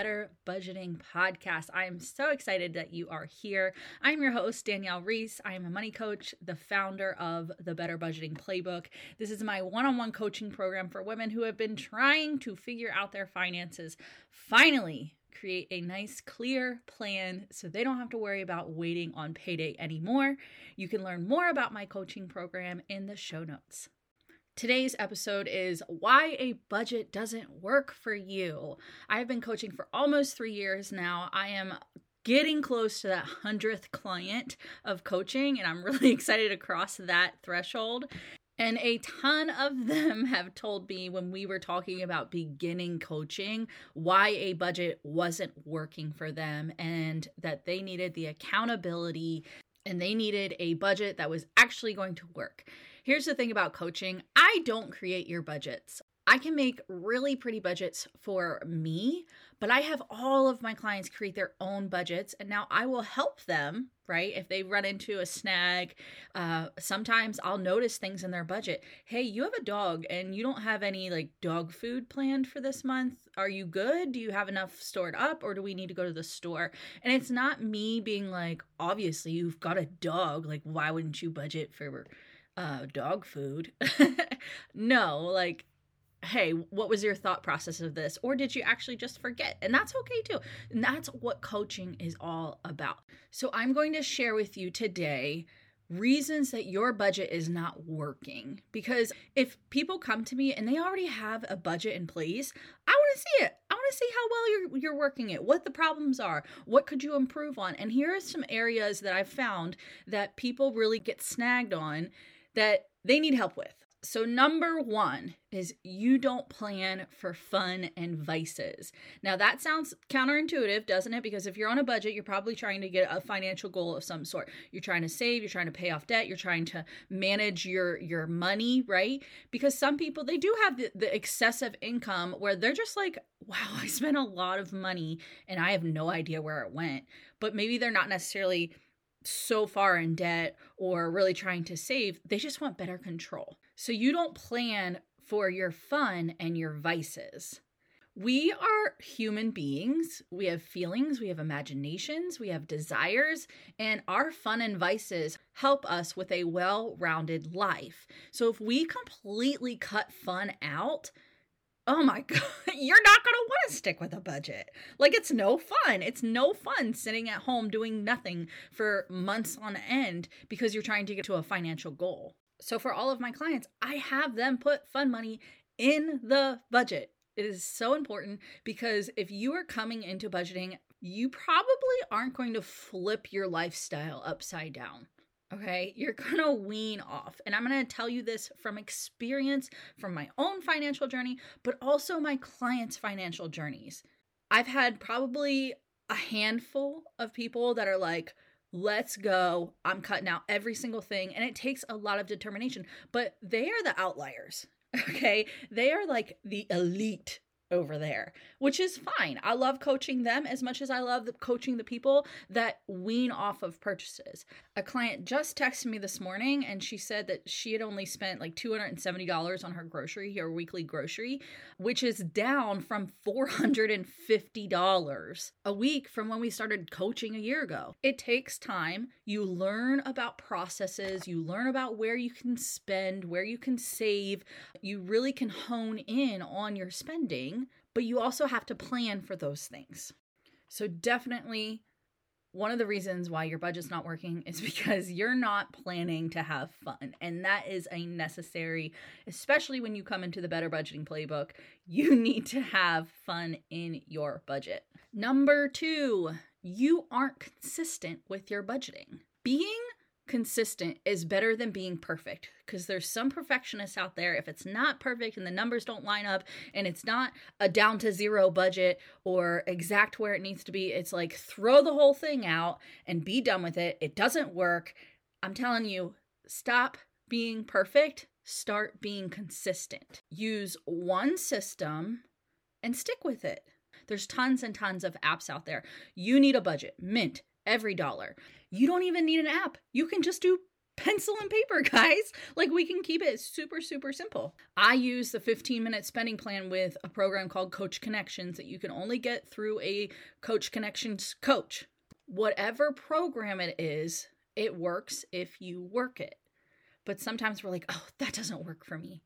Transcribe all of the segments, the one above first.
Better Budgeting Podcast. I am so excited that you are here. I'm your host, Danielle Reese. I am a money coach, the founder of the Better Budgeting Playbook. This is my one on one coaching program for women who have been trying to figure out their finances. Finally, create a nice, clear plan so they don't have to worry about waiting on payday anymore. You can learn more about my coaching program in the show notes. Today's episode is why a budget doesn't work for you. I've been coaching for almost three years now. I am getting close to that 100th client of coaching, and I'm really excited to cross that threshold. And a ton of them have told me when we were talking about beginning coaching why a budget wasn't working for them and that they needed the accountability and they needed a budget that was actually going to work. Here's the thing about coaching I don't create your budgets. I can make really pretty budgets for me, but I have all of my clients create their own budgets. And now I will help them, right? If they run into a snag, uh, sometimes I'll notice things in their budget. Hey, you have a dog and you don't have any like dog food planned for this month. Are you good? Do you have enough stored up or do we need to go to the store? And it's not me being like, obviously, you've got a dog. Like, why wouldn't you budget for uh, dog food. no, like, hey, what was your thought process of this? Or did you actually just forget? And that's okay too. And that's what coaching is all about. So I'm going to share with you today reasons that your budget is not working. Because if people come to me and they already have a budget in place, I want to see it. I want to see how well you're you're working it, what the problems are, what could you improve on. And here are some areas that I've found that people really get snagged on that they need help with. So, number one is you don't plan for fun and vices. Now, that sounds counterintuitive, doesn't it? Because if you're on a budget, you're probably trying to get a financial goal of some sort. You're trying to save, you're trying to pay off debt, you're trying to manage your your money, right? Because some people they do have the, the excessive income where they're just like, wow, I spent a lot of money and I have no idea where it went. But maybe they're not necessarily so far in debt or really trying to save, they just want better control. So you don't plan for your fun and your vices. We are human beings. We have feelings, we have imaginations, we have desires, and our fun and vices help us with a well rounded life. So if we completely cut fun out, oh my god you're not going to want to stick with a budget. Like it's no fun. It's no fun sitting at home doing nothing for months on end because you're trying to get to a financial goal. So for all of my clients i have them put fun money in the budget. It is so important because if you are coming into budgeting you probably aren't going to flip your lifestyle upside down Okay, you're gonna wean off. And I'm gonna tell you this from experience from my own financial journey, but also my clients' financial journeys. I've had probably a handful of people that are like, let's go. I'm cutting out every single thing. And it takes a lot of determination, but they are the outliers. Okay, they are like the elite over there, which is fine. I love coaching them as much as I love the, coaching the people that wean off of purchases. A client just texted me this morning and she said that she had only spent like $270 on her grocery, her weekly grocery, which is down from $450 a week from when we started coaching a year ago. It takes time. You learn about processes, you learn about where you can spend, where you can save. You really can hone in on your spending but you also have to plan for those things. So, definitely, one of the reasons why your budget's not working is because you're not planning to have fun. And that is a necessary, especially when you come into the Better Budgeting Playbook, you need to have fun in your budget. Number two, you aren't consistent with your budgeting. Being consistent is better than being perfect. Because there's some perfectionists out there if it's not perfect and the numbers don't line up and it's not a down to zero budget or exact where it needs to be it's like throw the whole thing out and be done with it. It doesn't work. I'm telling you stop being perfect start being consistent. Use one system and stick with it. There's tons and tons of apps out there. You need a budget. Mint every dollar you don't even need an app. You can just do pencil and paper, guys. Like we can keep it super, super simple. I use the 15 minute spending plan with a program called Coach Connections that you can only get through a Coach Connections coach. Whatever program it is, it works if you work it. But sometimes we're like, oh, that doesn't work for me.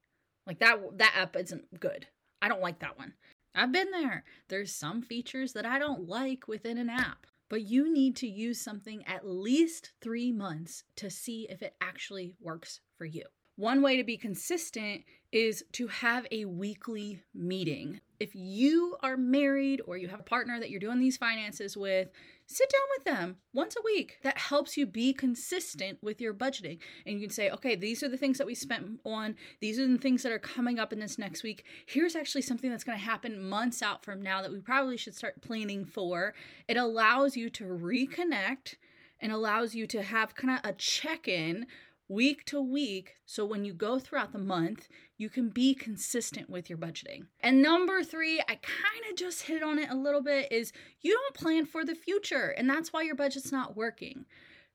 Like that that app isn't good. I don't like that one. I've been there. There's some features that I don't like within an app but you need to use something at least three months to see if it actually works for you. One way to be consistent is to have a weekly meeting. If you are married or you have a partner that you're doing these finances with, sit down with them once a week. That helps you be consistent with your budgeting. And you can say, okay, these are the things that we spent on, these are the things that are coming up in this next week. Here's actually something that's going to happen months out from now that we probably should start planning for. It allows you to reconnect and allows you to have kind of a check in week to week. So when you go throughout the month, you can be consistent with your budgeting. And number three, I kind of just hit on it a little bit, is you don't plan for the future. And that's why your budget's not working.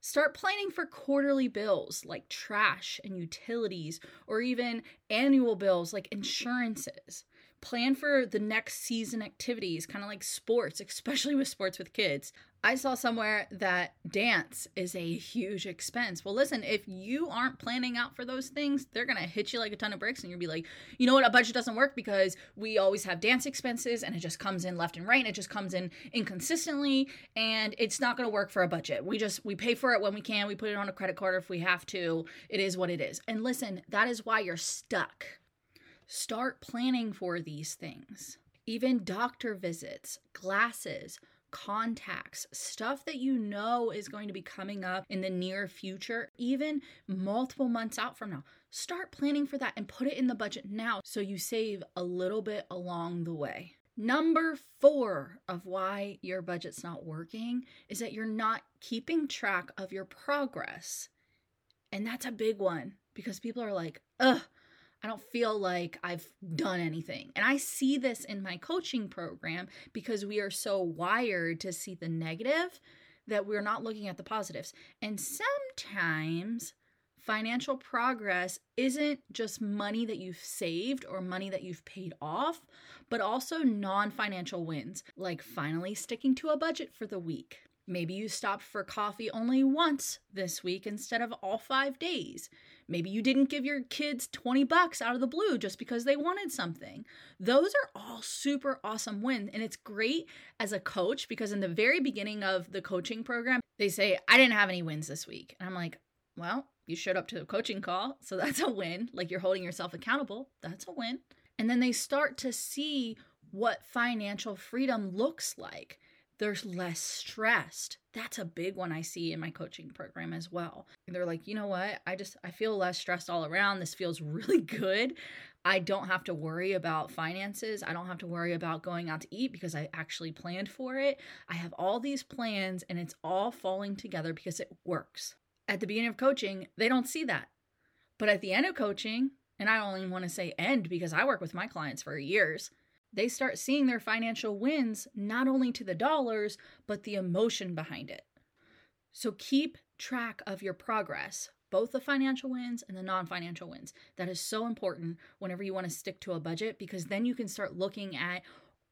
Start planning for quarterly bills like trash and utilities, or even annual bills like insurances. Plan for the next season activities, kind of like sports, especially with sports with kids. I saw somewhere that dance is a huge expense. Well, listen, if you aren't planning out for those things, they're going to hit you like a ton of bricks and you'll be like, you know what, a budget doesn't work because we always have dance expenses and it just comes in left and right and it just comes in inconsistently and it's not going to work for a budget. We just we pay for it when we can, we put it on a credit card if we have to. It is what it is. And listen, that is why you're stuck. Start planning for these things. Even doctor visits, glasses, contacts, stuff that you know is going to be coming up in the near future, even multiple months out from now. Start planning for that and put it in the budget now so you save a little bit along the way. Number four of why your budget's not working is that you're not keeping track of your progress. And that's a big one because people are like, ugh, I don't feel like I've done anything. And I see this in my coaching program because we are so wired to see the negative that we're not looking at the positives. And sometimes financial progress isn't just money that you've saved or money that you've paid off, but also non financial wins, like finally sticking to a budget for the week. Maybe you stopped for coffee only once this week instead of all five days. Maybe you didn't give your kids 20 bucks out of the blue just because they wanted something. Those are all super awesome wins. And it's great as a coach because in the very beginning of the coaching program, they say, I didn't have any wins this week. And I'm like, well, you showed up to a coaching call. So that's a win. Like you're holding yourself accountable. That's a win. And then they start to see what financial freedom looks like there's less stressed. That's a big one I see in my coaching program as well. They're like, you know what? I just, I feel less stressed all around. This feels really good. I don't have to worry about finances. I don't have to worry about going out to eat because I actually planned for it. I have all these plans and it's all falling together because it works. At the beginning of coaching, they don't see that. But at the end of coaching, and I only want to say end because I work with my clients for years, they start seeing their financial wins not only to the dollars, but the emotion behind it. So keep track of your progress, both the financial wins and the non financial wins. That is so important whenever you want to stick to a budget because then you can start looking at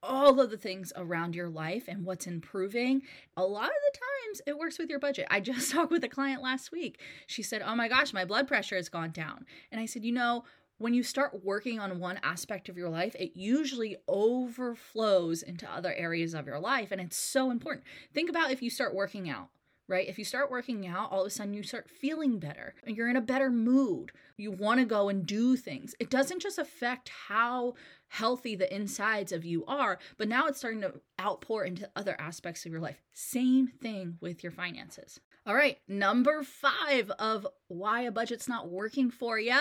all of the things around your life and what's improving. A lot of the times it works with your budget. I just talked with a client last week. She said, Oh my gosh, my blood pressure has gone down. And I said, You know, when you start working on one aspect of your life, it usually overflows into other areas of your life. And it's so important. Think about if you start working out, right? If you start working out, all of a sudden you start feeling better and you're in a better mood. You want to go and do things. It doesn't just affect how healthy the insides of you are, but now it's starting to outpour into other aspects of your life. Same thing with your finances. All right, number five of why a budget's not working for you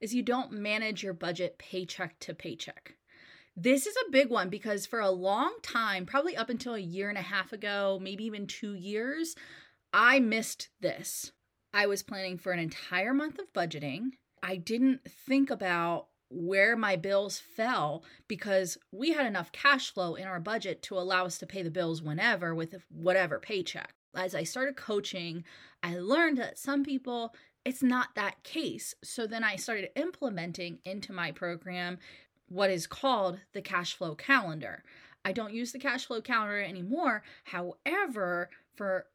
is you don't manage your budget paycheck to paycheck. This is a big one because for a long time, probably up until a year and a half ago, maybe even two years, I missed this. I was planning for an entire month of budgeting. I didn't think about where my bills fell because we had enough cash flow in our budget to allow us to pay the bills whenever with whatever paycheck. As I started coaching, I learned that some people it's not that case. So then I started implementing into my program what is called the cash flow calendar. I don't use the cash flow calendar anymore. However, for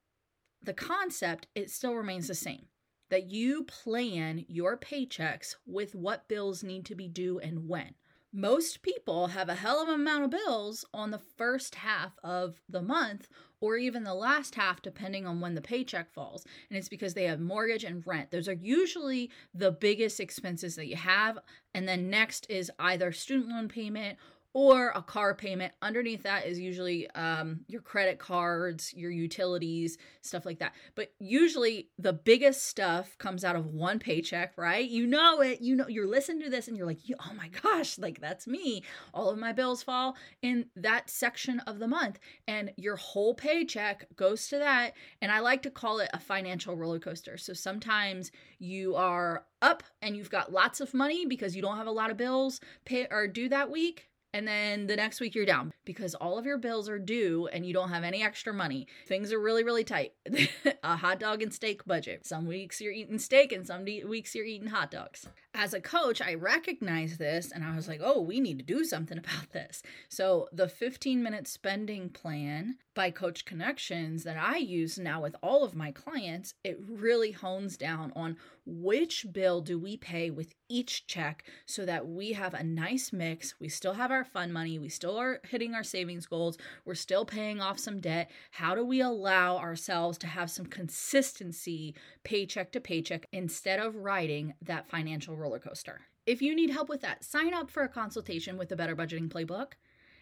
the concept, it still remains the same that you plan your paychecks with what bills need to be due and when. Most people have a hell of an amount of bills on the first half of the month or even the last half, depending on when the paycheck falls. And it's because they have mortgage and rent. Those are usually the biggest expenses that you have. And then next is either student loan payment or a car payment. Underneath that is usually um, your credit cards, your utilities, stuff like that. But usually the biggest stuff comes out of one paycheck, right? You know it. You know you're listening to this and you're like, oh my gosh, like that's me. All of my bills fall in that section of the month, and your whole paycheck goes to that. And I like to call it a financial roller coaster. So sometimes you are up and you've got lots of money because you don't have a lot of bills pay or due that week and then the next week you're down because all of your bills are due and you don't have any extra money. Things are really, really tight. a hot dog and steak budget. Some weeks you're eating steak and some weeks you're eating hot dogs. As a coach, I recognize this and I was like, oh, we need to do something about this. So the 15 minute spending plan by Coach Connections that I use now with all of my clients, it really hones down on which bill do we pay with each check so that we have a nice mix. We still have our fun money, we still are hitting our savings goals, we're still paying off some debt. How do we allow ourselves to have some consistency paycheck to paycheck instead of writing that financial roller coaster? If you need help with that, sign up for a consultation with the Better Budgeting Playbook.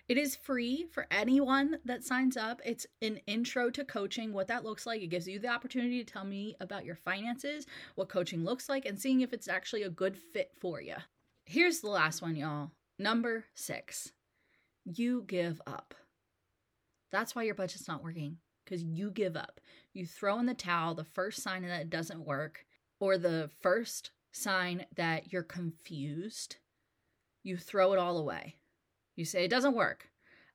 It is free for anyone that signs up. It's an intro to coaching, what that looks like. It gives you the opportunity to tell me about your finances, what coaching looks like, and seeing if it's actually a good fit for you. Here's the last one, y'all. Number six, you give up. That's why your budget's not working, because you give up. You throw in the towel the first sign that it doesn't work, or the first sign that you're confused. You throw it all away. You say, it doesn't work.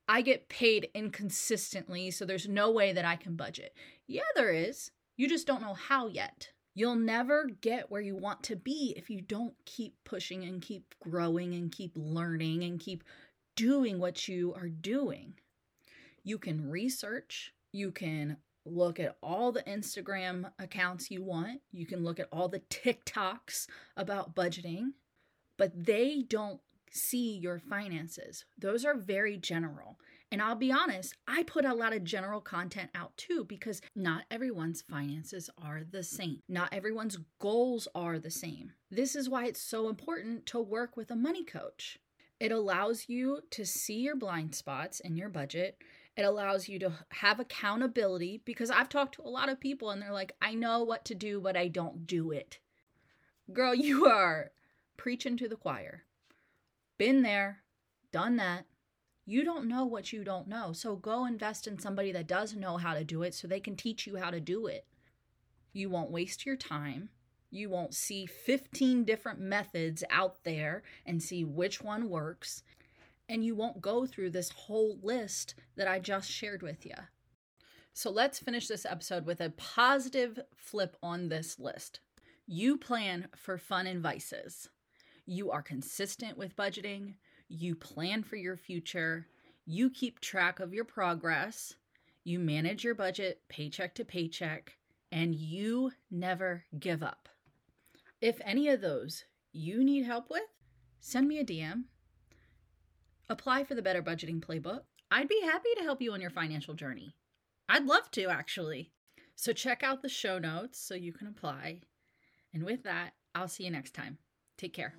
I get paid inconsistently, so there's no way that I can budget. Yeah, there is. You just don't know how yet. You'll never get where you want to be if you don't keep pushing and keep growing and keep learning and keep doing what you are doing. You can research, you can look at all the Instagram accounts you want, you can look at all the TikToks about budgeting, but they don't see your finances. Those are very general. And I'll be honest, I put a lot of general content out too because not everyone's finances are the same. Not everyone's goals are the same. This is why it's so important to work with a money coach. It allows you to see your blind spots in your budget. It allows you to have accountability because I've talked to a lot of people and they're like, I know what to do, but I don't do it. Girl, you are preaching to the choir. Been there, done that. You don't know what you don't know. So go invest in somebody that does know how to do it so they can teach you how to do it. You won't waste your time. You won't see 15 different methods out there and see which one works. And you won't go through this whole list that I just shared with you. So let's finish this episode with a positive flip on this list. You plan for fun and vices you are consistent with budgeting, you plan for your future, you keep track of your progress, you manage your budget paycheck to paycheck, and you never give up. If any of those you need help with, send me a DM. Apply for the Better Budgeting Playbook. I'd be happy to help you on your financial journey. I'd love to, actually. So check out the show notes so you can apply. And with that, I'll see you next time. Take care.